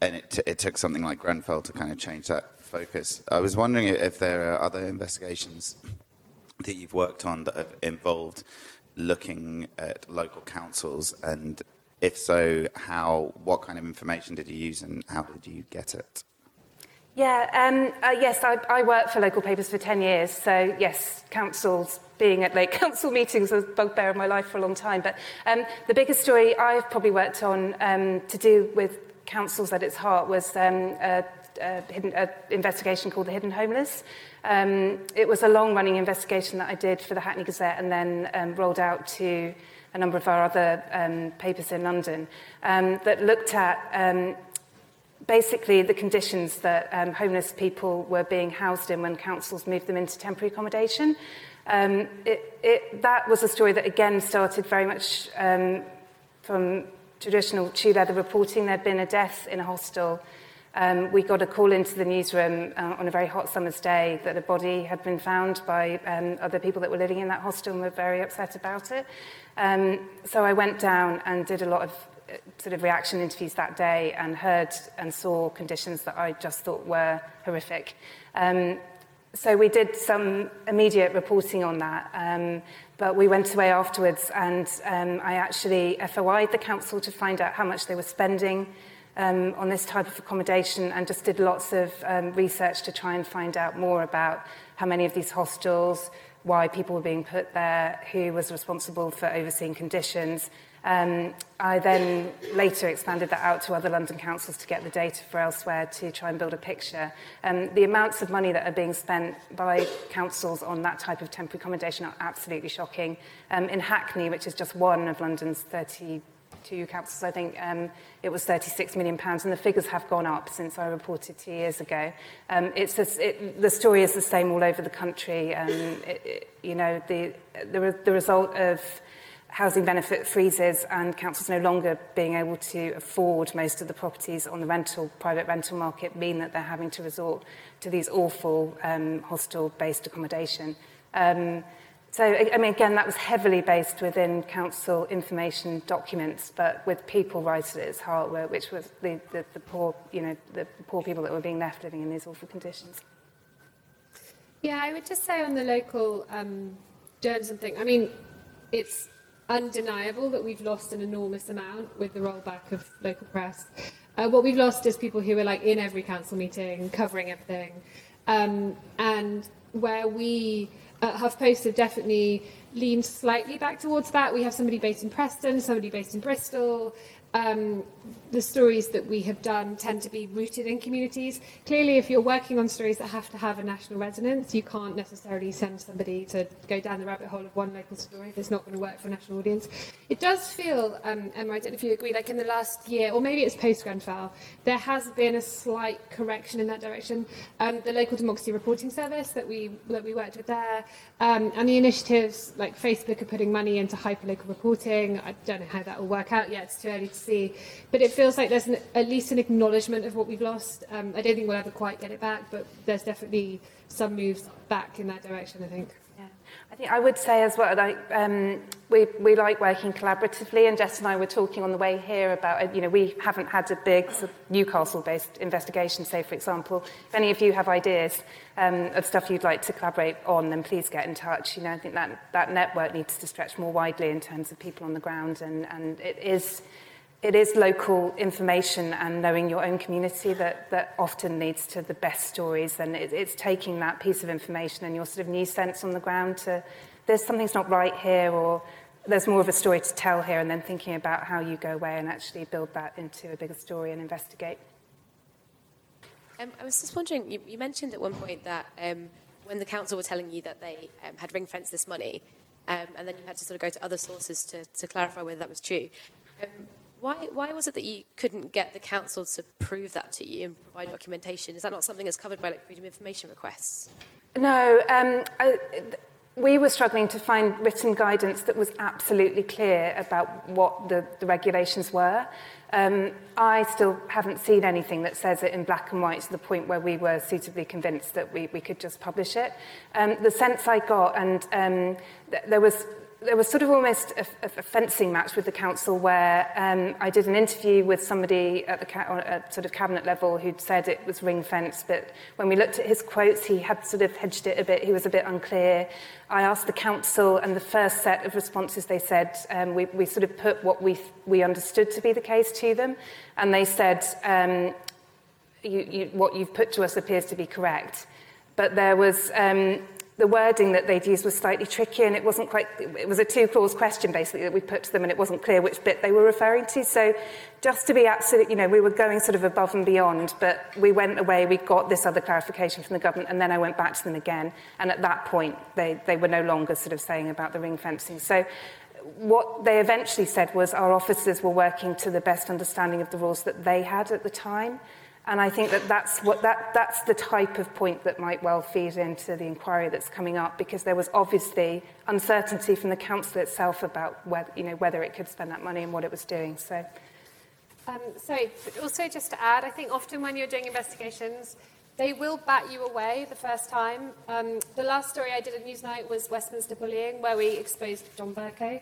Speaker 6: and it, t- it took something like Grenfell to kind of change that focus. I was wondering if there are other investigations that you've worked on that have involved looking at local councils? And if so, how, what kind of information did you use and how did you get it?
Speaker 5: Yeah, um, uh, yes, I, I worked for local papers for 10 years, so yes, councils, being at late council meetings was a bugbear of my life for a long time. But um, the biggest story I've probably worked on um, to do with councils at its heart was um, investigation called the Hidden Homeless. Um, it was a long-running investigation that I did for the Hackney Gazette and then um, rolled out to a number of our other um, papers in London um, that looked at um, basically the conditions that um, homeless people were being housed in when councils moved them into temporary accommodation. Um, it, it, that was a story that again started very much um, from traditional shoe leather reporting. There'd been a death in a hostel. Um, we got a call into the newsroom uh, on a very hot summer's day that a body had been found by um, other people that were living in that hostel and were very upset about it. Um, so I went down and did a lot of sort of reaction interviews that day and heard and saw conditions that I just thought were horrific. Um, so we did some immediate reporting on that, um, but we went away afterwards and um, I actually FOI'd the council to find out how much they were spending um, on this type of accommodation and just did lots of um, research to try and find out more about how many of these hostels, why people were being put there, who was responsible for overseeing conditions, Um, I then later expanded that out to other London councils to get the data for elsewhere to try and build a picture. Um, the amounts of money that are being spent by councils on that type of temporary accommodation are absolutely shocking. Um, in Hackney, which is just one of London's 32 councils, I think um, it was £36 million, pounds, and the figures have gone up since I reported two years ago. Um, it's just, it, the story is the same all over the country. Um, it, it, you know, the, the, the result of housing benefit freezes and councils no longer being able to afford most of the properties on the rental private rental market mean that they're having to resort to these awful um, hostel-based accommodation. Um, so, I mean, again, that was heavily based within council information documents, but with people right at its heart, which was the, the, the poor, you know, the poor people that were being left living in these awful conditions.
Speaker 4: Yeah, I would just say on the local um, journalism thing, I mean, it's undeniable that we've lost an enormous amount with the rollback of local press. Uh, what we've lost is people who are like in every council meeting, covering everything, um, and where we at HuffPost have definitely leaned slightly back towards that. We have somebody based in Preston, somebody based in Bristol, um, the stories that we have done tend to be rooted in communities. Clearly, if you're working on stories that have to have a national resonance, you can't necessarily send somebody to go down the rabbit hole of one local story it's not going to work for a national audience. It does feel, um, Emma, I don't know if you agree, like in the last year, or maybe it's post Grenfell, there has been a slight correction in that direction. Um, the local democracy reporting service that we that we worked with there, um, and the initiatives like Facebook are putting money into hyperlocal reporting. I don't know how that will work out yet; it's too early to see. But it feels like there's an, at least an acknowledgement of what we've lost. Um, I don't think we'll ever quite get it back, but there's definitely some moves back in that direction, I think.
Speaker 5: I think I would say as well, like, um, we, we like working collaboratively, and Jess and I were talking on the way here about, uh, you know, we haven't had a big Newcastle-based investigation, say, for example. If any of you have ideas um, of stuff you'd like to collaborate on, then please get in touch. You know, I think that, that network needs to stretch more widely in terms of people on the ground, and, and it is it is local information and knowing your own community that, that often leads to the best stories. And it, it's taking that piece of information and your sort of new sense on the ground to, there's something's not right here or there's more of a story to tell here and then thinking about how you go away and actually build that into a bigger story and investigate.
Speaker 7: Um, I was just wondering, you, you mentioned at one point that um, when the council were telling you that they um, had ring fenced this money, um, and then you had to sort of go to other sources to, to clarify whether that was true. Why, why was it that you couldn't get the council to prove that to you and provide documentation? Is that not something that's covered by like freedom of information requests?
Speaker 5: No, um, I, we were struggling to find written guidance that was absolutely clear about what the, the regulations were. Um, I still haven't seen anything that says it in black and white to the point where we were suitably convinced that we, we could just publish it. Um, the sense I got, and um, th- there was there was sort of almost a, a fencing match with the council where um, I did an interview with somebody at the ca- at sort of cabinet level who'd said it was ring fence, but when we looked at his quotes, he had sort of hedged it a bit. He was a bit unclear. I asked the council, and the first set of responses they said um, we, we sort of put what we we understood to be the case to them, and they said um, you, you, what you've put to us appears to be correct. But there was um, the wording that they'd used was slightly tricky and it wasn't quite, it was a two clause question basically that we put to them and it wasn't clear which bit they were referring to. So just to be absolute, you know, we were going sort of above and beyond, but we went away, we got this other clarification from the government and then I went back to them again. And at that point, they, they were no longer sort of saying about the ring fencing. So what they eventually said was our officers were working to the best understanding of the rules that they had at the time. And I think that that's, what, that that's the type of point that might well feed into the inquiry that's coming up because there was obviously uncertainty from the council itself about whether, you know, whether it could spend that money and what it was doing. So,
Speaker 4: um, sorry, also just to add, I think often when you're doing investigations, they will bat you away the first time. Um, the last story I did at Newsnight was Westminster bullying, where we exposed John Bercow.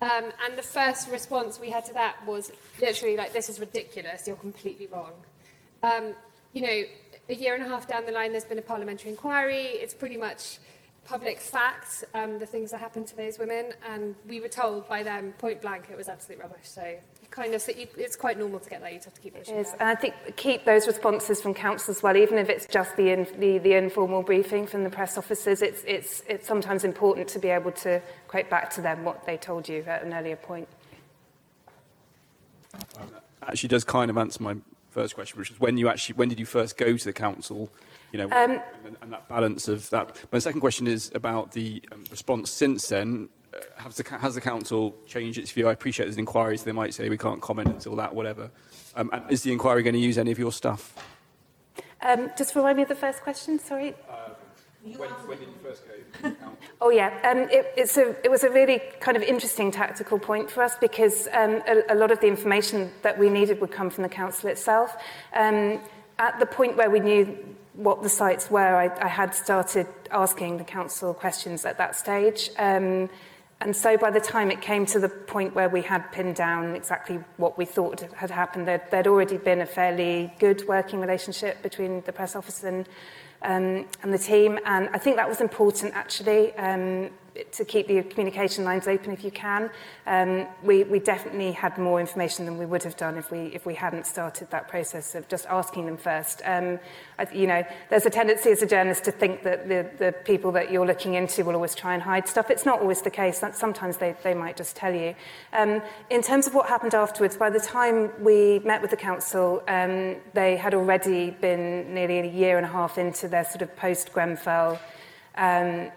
Speaker 4: Um, and the first response we had to that was literally like, this is ridiculous, you're completely wrong. Um, you know, a year and a half down the line, there's been a parliamentary inquiry. It's pretty much public fact, um, the things that happened to those women, and we were told by them point blank it was absolute rubbish. So kind of, it's quite normal to get that. You have to keep pushing.
Speaker 5: It is, and I think keep those responses from council as well, even if it's just the, in, the, the informal briefing from the press officers. It's, it's, it's sometimes important to be able to quote back to them what they told you at an earlier point.
Speaker 8: Actually, does kind of answer my first question, which was when you actually when did you first go to the council? You know, um, and, and that balance of that. My second question is about the um, response since then. Uh, has, the, has the council changed its view? I appreciate there's an inquiry, so they might say we can't comment until that, whatever. Um, and is the inquiry going to use any of your stuff?
Speaker 5: Um, just remind me of the first question. Sorry.
Speaker 8: Uh, when, when, did you first go?
Speaker 5: oh yeah, um, it, a, it was a really kind of interesting tactical point for us because um, a, a lot of the information that we needed would come from the council itself. Um, at the point where we knew what the sites were, I, I had started asking the council questions at that stage. Um, and so by the time it came to the point where we had pinned down exactly what we thought had happened, there, there'd already been a fairly good working relationship between the press office and um, and the team. And I think that was important, actually, um, to keep the communication lines open if you can. Um, we, we definitely had more information than we would have done if we, if we hadn't started that process of just asking them first. Um, I, you know, there's a tendency as a journalist to think that the, the people that you're looking into will always try and hide stuff. It's not always the case. That sometimes they, they might just tell you. Um, in terms of what happened afterwards, by the time we met with the council, um, they had already been nearly a year and a half into their sort of post-Grenfell um,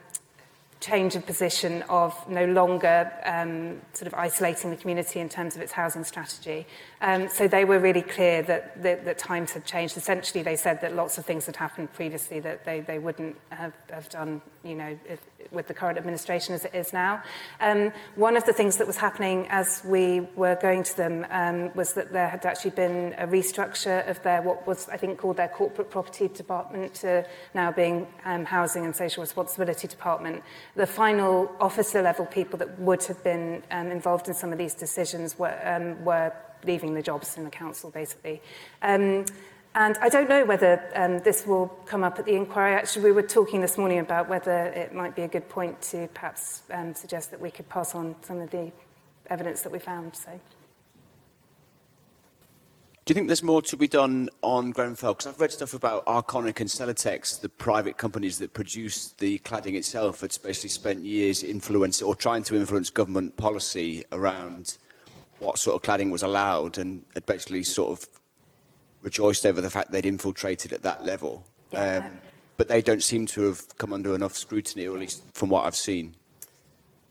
Speaker 5: change of position of no longer um, sort of isolating the community in terms of its housing strategy. Um, so they were really clear that, that, that times had changed. Essentially, they said that lots of things had happened previously that they, they wouldn't have, have done, you know, if, with the current administration as it is now. Um, one of the things that was happening as we were going to them um, was that there had actually been a restructure of their, what was, I think, called their corporate property department to now being um, housing and social responsibility department. The final officer level people that would have been um, involved in some of these decisions were, um, were leaving the jobs in the council, basically. Um, And I don't know whether um, this will come up at the inquiry. Actually, we were talking this morning about whether it might be a good point to perhaps um, suggest that we could pass on some of the evidence that we found. So.
Speaker 9: Do you think there's more to be done on Grenfell? Because I've read stuff about Arconic and Celotex, the private companies that produce the cladding itself, that's basically spent years influencing or trying to influence government policy around what sort of cladding was allowed and had basically sort of rejoiced over the fact they'd infiltrated at that level. Yeah. Um, but they don't seem to have come under enough scrutiny, or at least from what I've seen.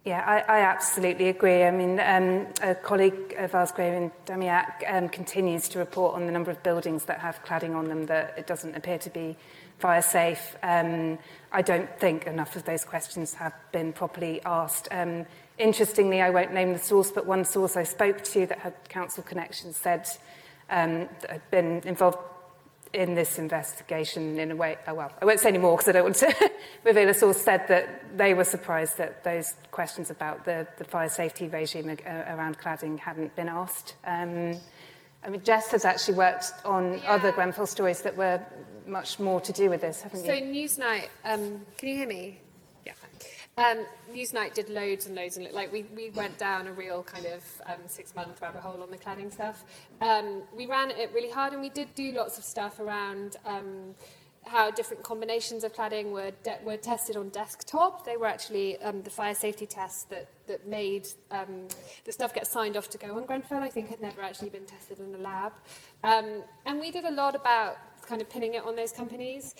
Speaker 5: Yeah, I, I absolutely agree. I mean, um, a colleague of ours, Graeme Demianyk, um, continues to report on the number of buildings that have cladding on them that it doesn't appear to be fire safe. Um, I don't think enough of those questions have been properly asked. Um, interestingly, I won't name the source, but one source I spoke to that had council connections said um, that had been involved in this investigation, in a way, oh, well, I won't say any more because I don't want to reveal a source, said that they were surprised that those questions about the, the fire safety regime uh, around cladding hadn't been asked. Um, I mean, Jess has actually worked on yeah. other Grenfell stories that were much more to do with this, haven't
Speaker 4: so
Speaker 5: you?
Speaker 4: So Newsnight, um, can you hear me? Um, Newsnight did loads and loads and like we, we went down a real kind of um, six month rabbit hole on the cladding stuff. Um, we ran it really hard and we did do lots of stuff around um, how different combinations of cladding were, de- were tested on desktop. They were actually um, the fire safety tests that, that made um, the stuff get signed off to go on Grenfell. I think had never actually been tested in a lab. Um, and we did a lot about kind of pinning it on those companies.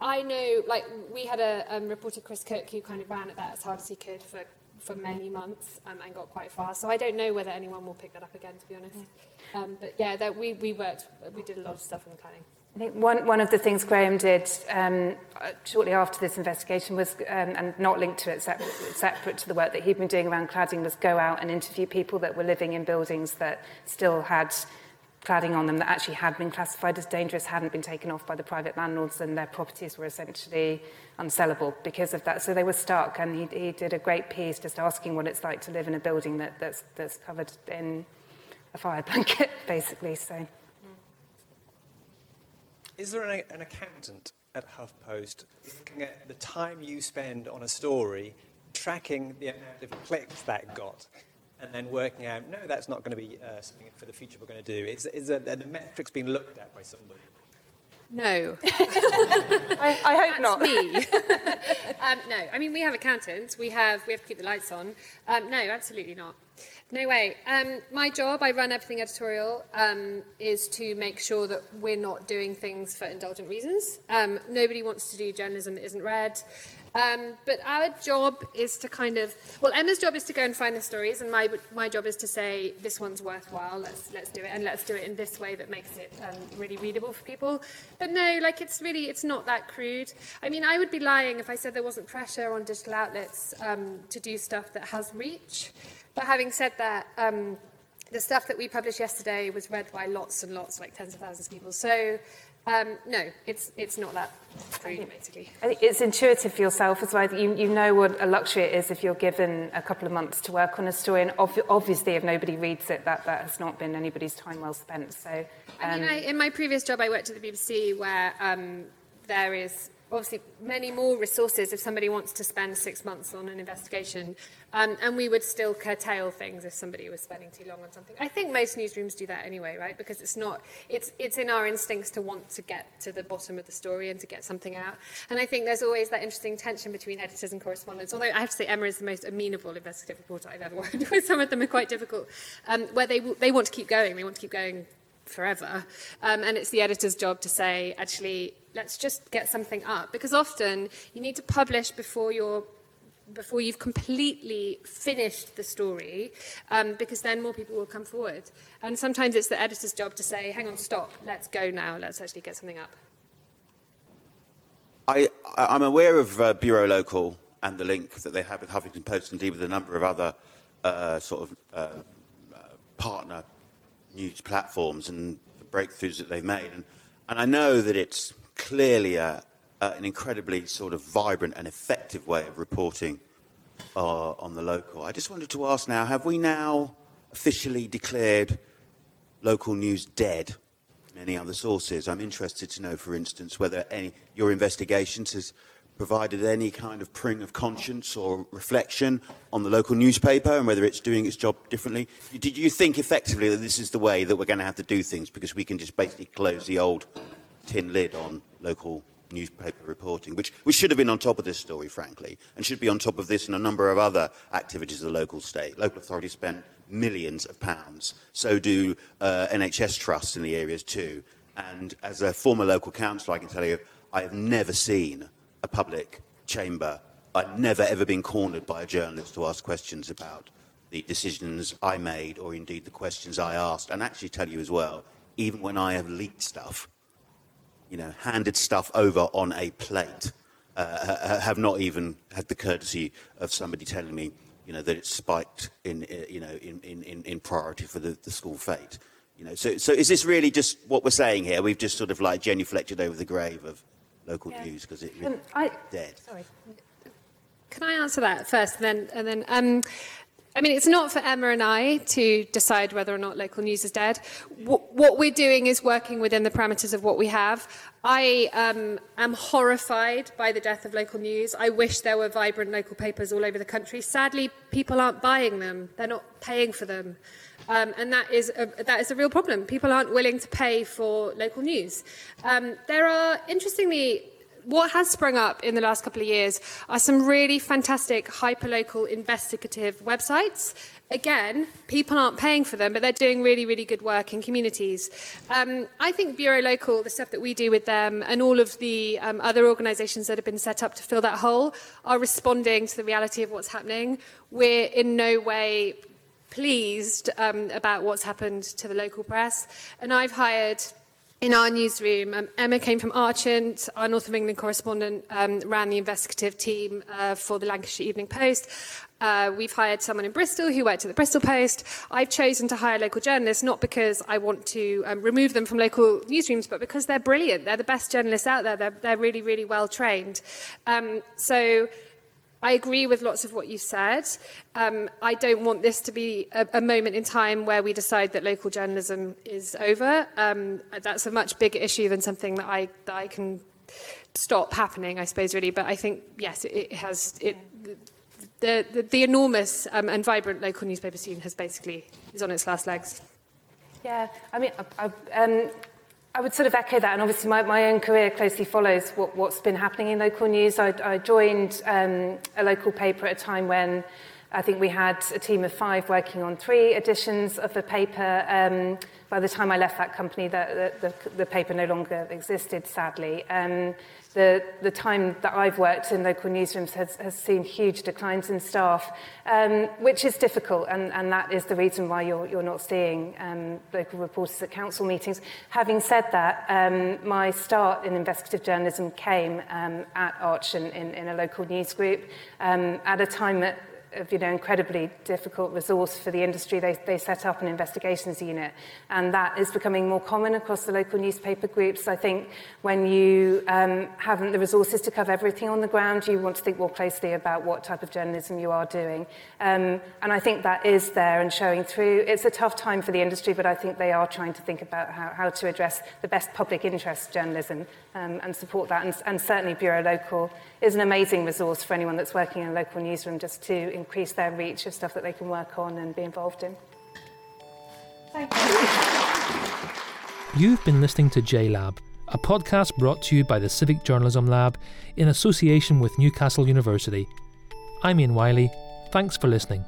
Speaker 4: I know, like, we had a um, reporter, Chris Cook, who kind of ran at that as hard as he could for, for many months um, and got quite far. So I don't know whether anyone will pick that up again, to be honest. Um, but yeah, that we, we worked, we did a lot of stuff in the planning.
Speaker 5: I think one, one of the things Graham did um, shortly after this investigation was, um, and not linked to it, separate, separate to the work that he'd been doing around cladding, was go out and interview people that were living in buildings that still had cladding on them that actually had been classified as dangerous, hadn't been taken off by the private landlords, and their properties were essentially unsellable because of that. So they were stuck, and he, he did a great piece just asking what it's like to live in a building that, that's, that's covered in a fire blanket, basically. So.
Speaker 10: Is there an, an accountant at HuffPost looking at the time you spend on a story, tracking the amount of clicks that got, and then working out, no, that's not going to be uh, something for the future we're going to do? Is, is the metrics being looked at by somebody?
Speaker 4: No.
Speaker 5: I, I, hope
Speaker 4: That's
Speaker 5: not.
Speaker 4: me. um, no, I mean we have accountants. We have we have to keep the lights on. Um, no, absolutely not. No way. Um, my job, I run everything editorial, um, is to make sure that we're not doing things for indulgent reasons. Um, nobody wants to do journalism that isn't read. Um, but our job is to kind of, well, Emma's job is to go and find the stories, and my, my job is to say, this one's worthwhile, let's, let's do it, and let's do it in this way that makes it um, really readable for people. But no, like, it's really, it's not that crude. I mean, I would be lying if I said there wasn't pressure on digital outlets um, to do stuff that has reach. But having said that, um, the stuff that we published yesterday was read by lots and lots, like tens of thousands of people. So, um, no, it's, it's not that basically.
Speaker 5: I think it's intuitive for yourself as well. You, you know what a luxury it is if you're given a couple of months to work on a story. And obviously, if nobody reads it, that, that has not been anybody's time well spent. So, um,
Speaker 4: I mean, I, in my previous job, I worked at the BBC where um, there is obviously many more resources if somebody wants to spend six months on an investigation. Um, and we would still curtail things if somebody was spending too long on something. I think most newsrooms do that anyway, right? Because it's not, it's, it's in our instincts to want to get to the bottom of the story and to get something out. And I think there's always that interesting tension between editors and correspondents. Although I have to say, Emma is the most amenable investigative reporter I've ever worked with. Some of them are quite difficult, um, where they, they want to keep going. They want to keep going forever. Um, and it's the editor's job to say, actually, let's just get something up. Because often you need to publish before you're before you've completely finished the story, um, because then more people will come forward. And sometimes it's the editor's job to say, hang on, stop, let's go now, let's actually get something up.
Speaker 6: I, I'm aware of uh, Bureau Local and the link that they have with Huffington Post, and indeed with a number of other uh, sort of uh, uh partner news platforms and the breakthroughs that they've made. And, and I know that it's clearly a, a, an incredibly sort of vibrant and effective way of reporting uh, on the local. I just wanted to ask now, have we now officially declared local news dead? Any other sources? I'm interested to know, for instance, whether any your investigations has provided any kind of pring of conscience or reflection on the local newspaper and whether it's doing its job differently? Did you think effectively that this is the way that we're going to have to do things because we can just basically close the old tin lid on local newspaper reporting, which, which should have been on top of this story, frankly, and should be on top of this and a number of other activities of the local state. Local authorities spend millions of pounds. So do uh, NHS trusts in the areas too. And as a former local councillor, I can tell you, I have never seen a public chamber. I've never ever been cornered by a journalist to ask questions about the decisions I made or indeed the questions I asked. And actually tell you as well, even when I have leaked stuff, you know, handed stuff over on a plate, uh, have not even had the courtesy of somebody telling me, you know, that it's spiked in, uh, you know, in, in, in priority for the, the school fete.
Speaker 9: You know, so, so is this really just what we're saying here? We've just sort of like genuflected over the grave of local
Speaker 4: Yeah.
Speaker 9: news because it
Speaker 4: Um, I-
Speaker 9: dead.
Speaker 4: Sorry. Can I answer that first, and then and then? Um, I mean, it's not for Emma and I to decide whether or not local news is dead. Wh- what we're doing is working within the parameters of what we have. I um, am horrified by the death of local news. I wish there were vibrant local papers all over the country. Sadly, people aren't buying them. They're not paying for them. Um, and that is, a, that is a real problem. People aren't willing to pay for local news. Um, there are, interestingly, what has sprung up in the last couple of years are some really fantastic hyperlocal investigative websites. Again, people aren't paying for them, but they're doing really, really good work in communities. Um, I think Bureau Local, the stuff that we do with them, and all of the um, other organisations that have been set up to fill that hole are responding to the reality of what's happening. We're in no way pleased um, about what's happened to the local press, and I've hired in our newsroom, um, Emma came from Archant, our North of England correspondent, um, ran the investigative team uh, for the Lancashire Evening Post. Uh, we've hired someone in Bristol who worked at the Bristol Post. I've chosen to hire local journalists not because I want to um, remove them from local newsrooms, but because they're brilliant. They're the best journalists out there. They're, they're really, really well trained. Um, so I agree with lots of what you said. Um, I don't want this to be a, a moment in time where we decide that local journalism is over. Um, that's a much bigger issue than something that I, that I can stop happening, I suppose, really. But I think, yes, it, it has... It, the, the, the enormous um, and vibrant local newspaper scene has basically is on its last legs.
Speaker 5: Yeah, I mean, I, I, um, I would sort of echo that, and obviously my, my own career closely follows what, what's been happening in local news. I, I joined um, a local paper at a time when I think we had a team of five working on three editions of the paper. Um, by the time I left that company, the, the, the, the paper no longer existed, sadly. Um, the, the time that I've worked in local newsrooms has, has seen huge declines in staff, um, which is difficult, and, and that is the reason why you're, you're not seeing um, local reporters at council meetings. Having said that, um, my start in investigative journalism came um, at Archant, in, in a local news group um, at a time at of you know incredibly difficult resource for the industry. They, they set up an investigations unit and that is becoming more common across the local newspaper groups. I think when you um, haven't the resources to cover everything on the ground you want to think more closely about what type of journalism you are doing. Um, and I think that is there and showing through. It's a tough time for the industry but I think they are trying to think about how, how to address the best public interest journalism um, and support that. And, and certainly Bureau Local is an amazing resource for anyone that's working in a local newsroom just to increase their reach of stuff that they can work on and be involved in. Thank you.
Speaker 1: You've been listening to JLab, a podcast brought to you by the Civic Journalism Lab in association with Newcastle University. I'm Ian Wiley. Thanks for listening.